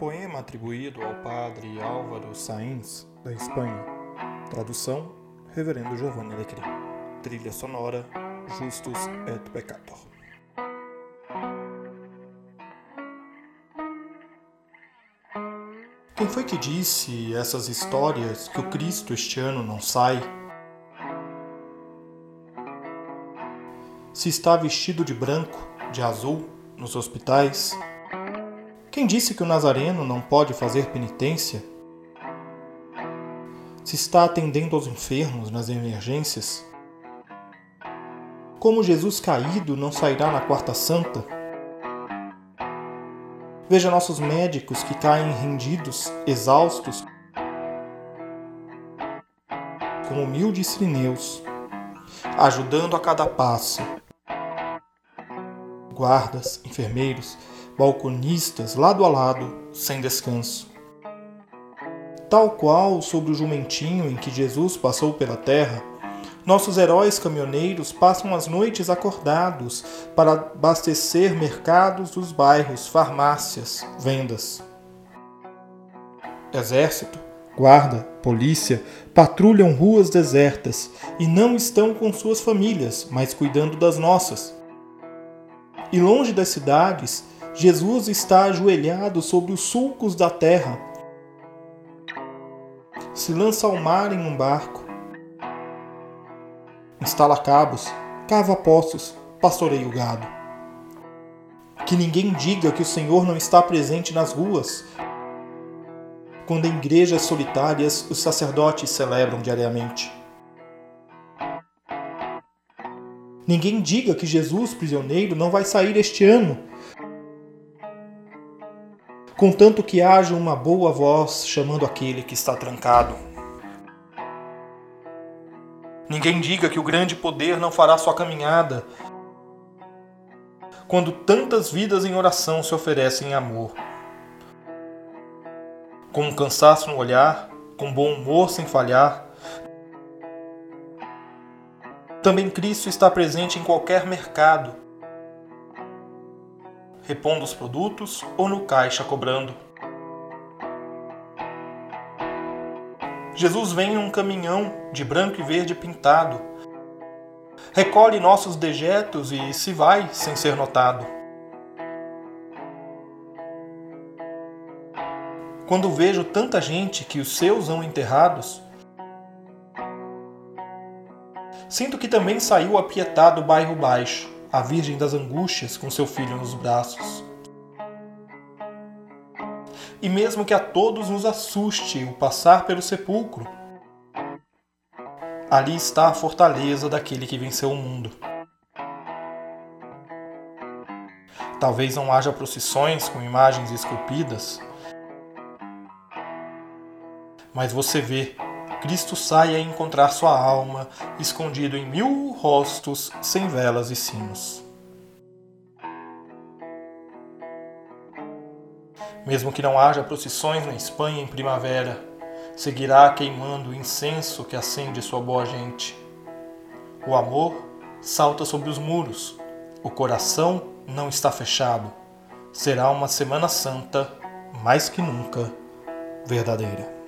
Poema atribuído ao padre Álvaro Sainz, da Espanha. Tradução: Reverendo Giovanni Alecrim. Trilha sonora: Justus et Peccator. Quem foi que disse essas histórias que o Cristo este ano não sai? Se está vestido de branco, de azul, nos hospitais, quem disse que o Nazareno não pode fazer penitência? Se está atendendo aos enfermos nas emergências? Como Jesus caído não sairá na Quarta Santa? Veja nossos médicos que caem rendidos, exaustos, como humildes sirineus, ajudando a cada passo. Guardas, enfermeiros, balconistas lado a lado, sem descanso. Tal qual sobre o jumentinho em que Jesus passou pela terra, nossos heróis caminhoneiros passam as noites acordados para abastecer mercados dos bairros, farmácias, vendas. Exército, guarda, polícia patrulham ruas desertas e não estão com suas famílias, mas cuidando das nossas. E longe das cidades, Jesus está ajoelhado sobre os sulcos da terra. Se lança ao mar em um barco. Instala cabos, cava poços, pastoreia o gado. Que ninguém diga que o Senhor não está presente nas ruas, quando em igrejas solitárias os sacerdotes celebram diariamente. Ninguém diga que Jesus, prisioneiro, não vai sair este ano, contanto que haja uma boa voz chamando aquele que está trancado. Ninguém diga que o grande poder não fará sua caminhada, quando tantas vidas em oração se oferecem em amor. Com um cansaço no olhar, com bom humor sem falhar, também Cristo está presente em qualquer mercado, repondo os produtos ou no caixa cobrando. Jesus vem em um caminhão de branco e verde pintado, recolhe nossos dejetos e se vai sem ser notado. Quando vejo tanta gente que os seus hão enterrados, sinto que também saiu apietado o bairro baixo a Virgem das Angústias com seu filho nos braços. E mesmo que a todos nos assuste o passar pelo sepulcro, ali está a fortaleza daquele que venceu o mundo. Talvez não haja procissões com imagens esculpidas, mas você vê Cristo sai a encontrar sua alma, escondido em mil rostos, sem velas e sinos. Mesmo que não haja procissões na Espanha em primavera, seguirá queimando o incenso que acende sua boa gente. O amor salta sobre os muros, o coração não está fechado. Será uma Semana Santa, mais que nunca, verdadeira.